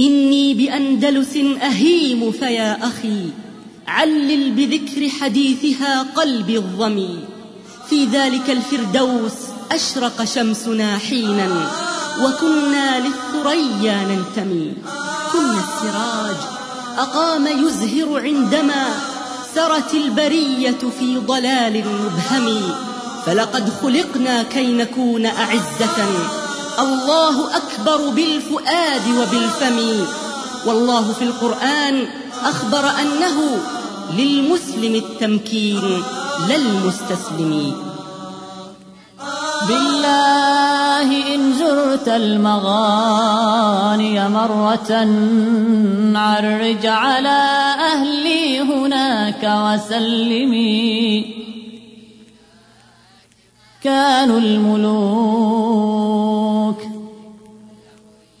إني بأندلس أهيم فيا أخي. علل بذكر حديثها قلبي الظمي. في ذلك الفردوس أشرق شمسنا حينا. وكنا للثريا ننتمي. كنا السراج أقام يزهر عندما سرت البرية في ضلال مبهم. فلقد خلقنا كي نكون أعزة. الله أكبر بالفؤاد وبالفم. والله في القرآن أخبر أنه للمسلم التمكين لا المستسلم. بالله إن زرت المغاني مرة عرج على أهلي هناك وسلمي. كانوا الملوك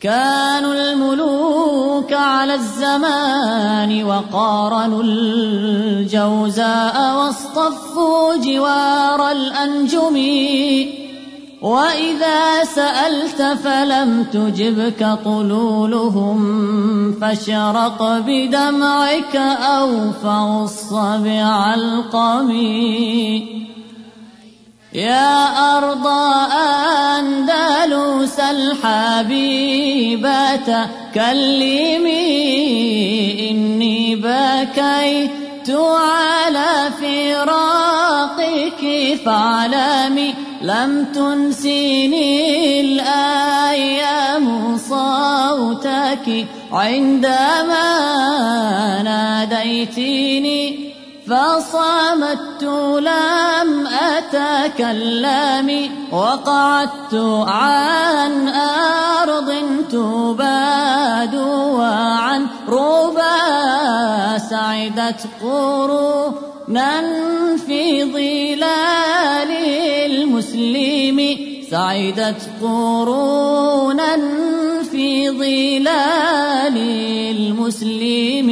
كانوا الملوك على الزمان وقارنوا الجوزاء واصطفوا جوار الأنجم. وإذا سألت فلم تجبك طلولهم فاشرق بدمعك أو فغص بعلقمي يا أرض الحبيبة كلمي إني بكيت على فراقك فاعلمي لم تنسيني الأيام صوتك. عندما ناديتني فصمت لم أتكلم وقعدت عن أرض تباد وعن ربا سعدت قرونا في ظلال المسلم سعدت قرونا في ظلال المسلم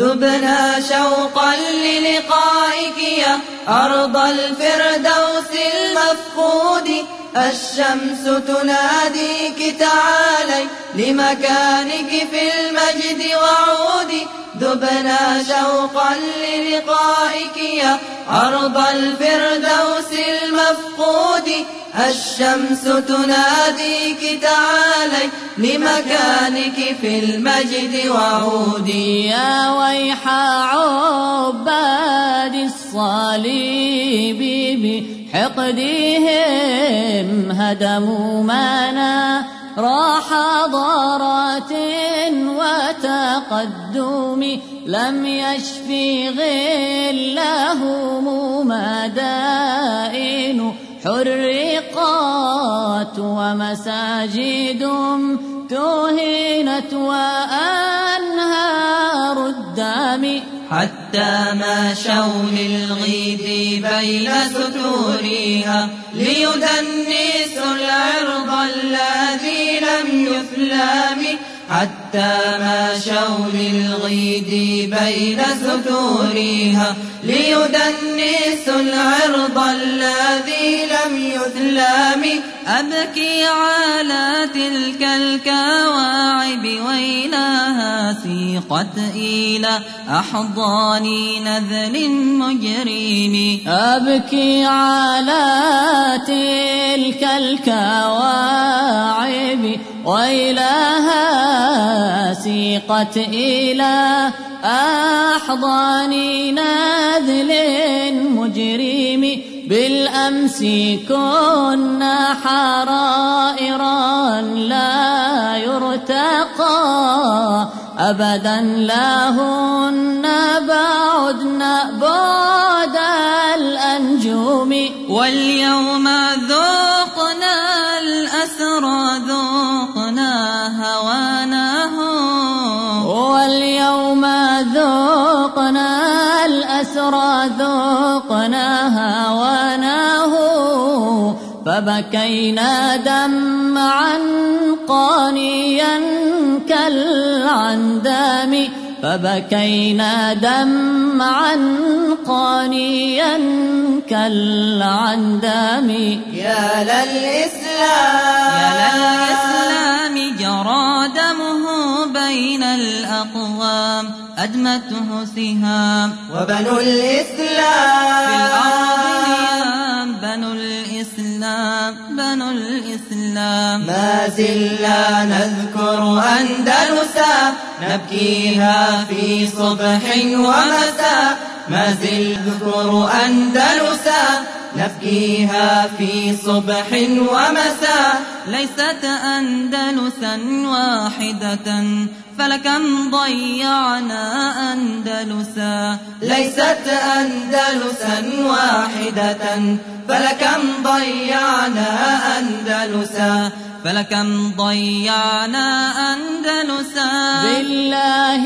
ذبنا شوقا للقائك يا أرض الفردوس المفقود. الشمس تناديك تعالي لمكانك في المجد وعودي ذبنا شوقا للقائك يا أرض الفردوس الشمس تناديك تعالي لمكانك في المجد وعودي. يا ويح عباد الصليب بحقدهم هدموا منا راح ضارات وتقدم لم يشفي غلهم مدائن حرقات ومساجد تهينت وأنهار الدم حتى ماشوا للغيث بين ستورها ليدنسوا العرض الذي لم يثلم حتى ماشوا للغيد بين ستورها ليدنسوا العرض الذي لم يثلم أبكي على تلك الكواعب ويلها سيقت إلى أحضان نذل مجرم أبكي على تلك الكواعب ويلها سيقت إلى أحضان نذل مجرم. بالأمس كنا حرائرا لا يرتقى. أبدا لهن بعدنا بعد الأنجوم. واليوم ذوقنا الأسرى ذوقنا هواناه فبكينا دمعا قانيا كالعندام فبكينا دمعا قانيا كالعندام يا للإسلام. أدمته سهام. وبنو في الإسلام. الأرض نيام بنو الإسلام بنو الإسلام. ما زلنا نذكر أندلسا نبكيها في صبح ومساء. ما زل نذكر أندلسا نبكيها في صبح ومساء. ليست أندلسا واحدة فلكم ضيعنا أندلسا. ليست أندلسا واحدة. فلكم ضيعنا أندلسا. فلكم ضيعنا أندلسا. بالله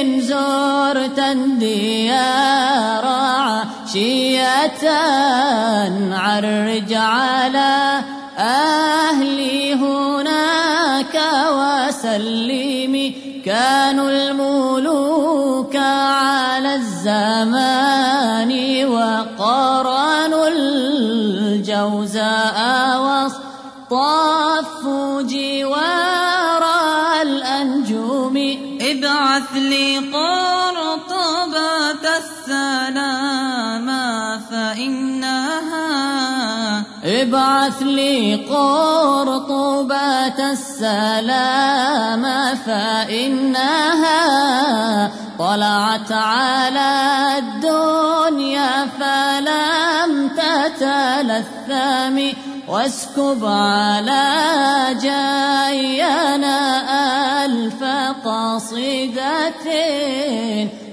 إن زرت الديار عشية عرج على أهلي وسلمي كانوا الملوك على الزمان وقرنوا الجوزاء واصطفوا جوار الأنجوم. ابعث لي قرطبة السلام فإنها ابعث لي قرطبة السلام فإنها طلعت على الدنيا فلم تتلثم. واسكب على جاينا ألف قصيدة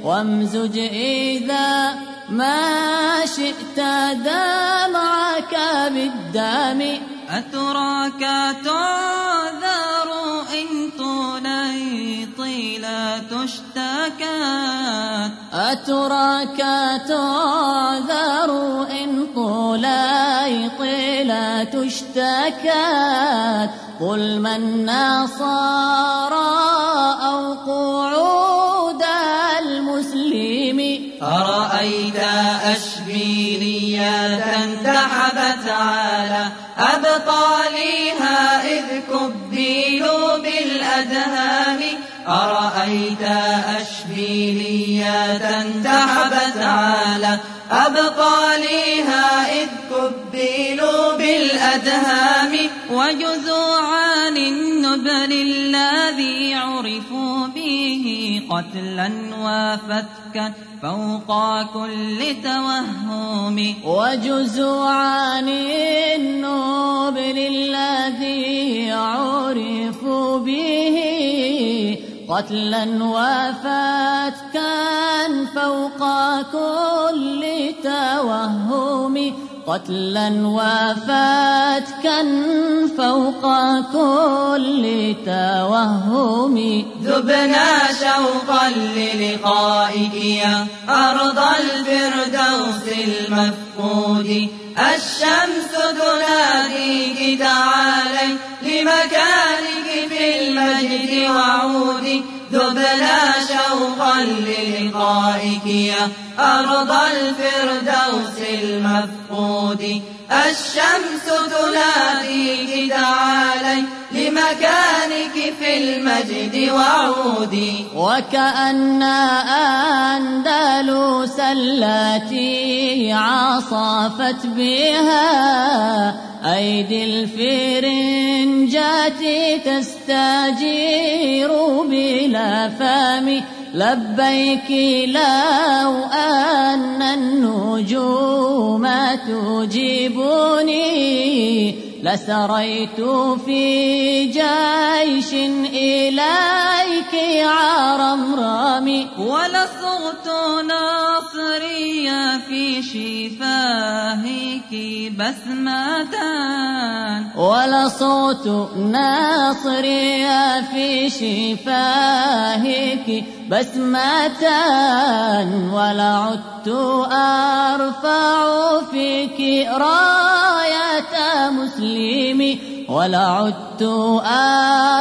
وامزج إذا ما شئت دمعك بالدم. أتراك تعذر إن طليطي لا تشتكات أتراك تعذر إن طليط لا تشتكات قل من نصارى أو قعود المسلم. أرأيت أرأيت أشبيلية انتحبت على أبطالها إذ كبلوا بالأدهام وجزوعان النبل الذي عرفوا به قتلا وفتكا فوق كل توهم وجزوعان قتلا وفتكا فوق كل توهم. قتلا وفتكا فوق كل توهم. ذبنا شوقا للقائك يا أرض الفردوس المفقود. الشمس تناديك للقائك يا أرض الفردوس المفقود. الشمس تناديك تعالي لمكانك في المجد وعودي. وكأن أندلس التي عصفت بها أيدي الفرنجات تستجير بلا فم. لبيك لو أن النجوم تجيبني لسريت في جيش إليك عرمرمي ولصغت ناصريا في شفاهك بسمتان. ولصوت ناصري في شفاهك بسمة ولعدت أرفع فيك راية مسلم ولعدت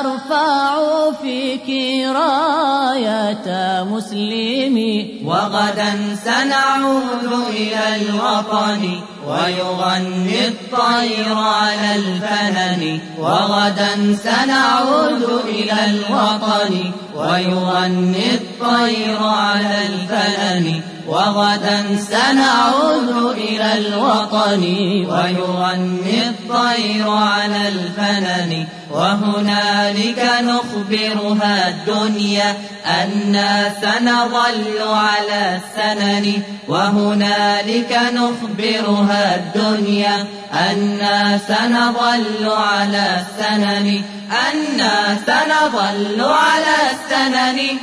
أرفع فيك راية مسلمي وغدا سنعود إلى الوطن ويغني الطير على الفنن وغدا سنعود إلى الوطن ويغني الطير على الفنن وغدا سنعود إلى الوطن ويغني الطير على الفنن وهنالك نخبرها الدنيا أنا سنظل على السنن وهنالك نخبرها الدنيا أنا سنظل على السنن أنا سنظل على السنن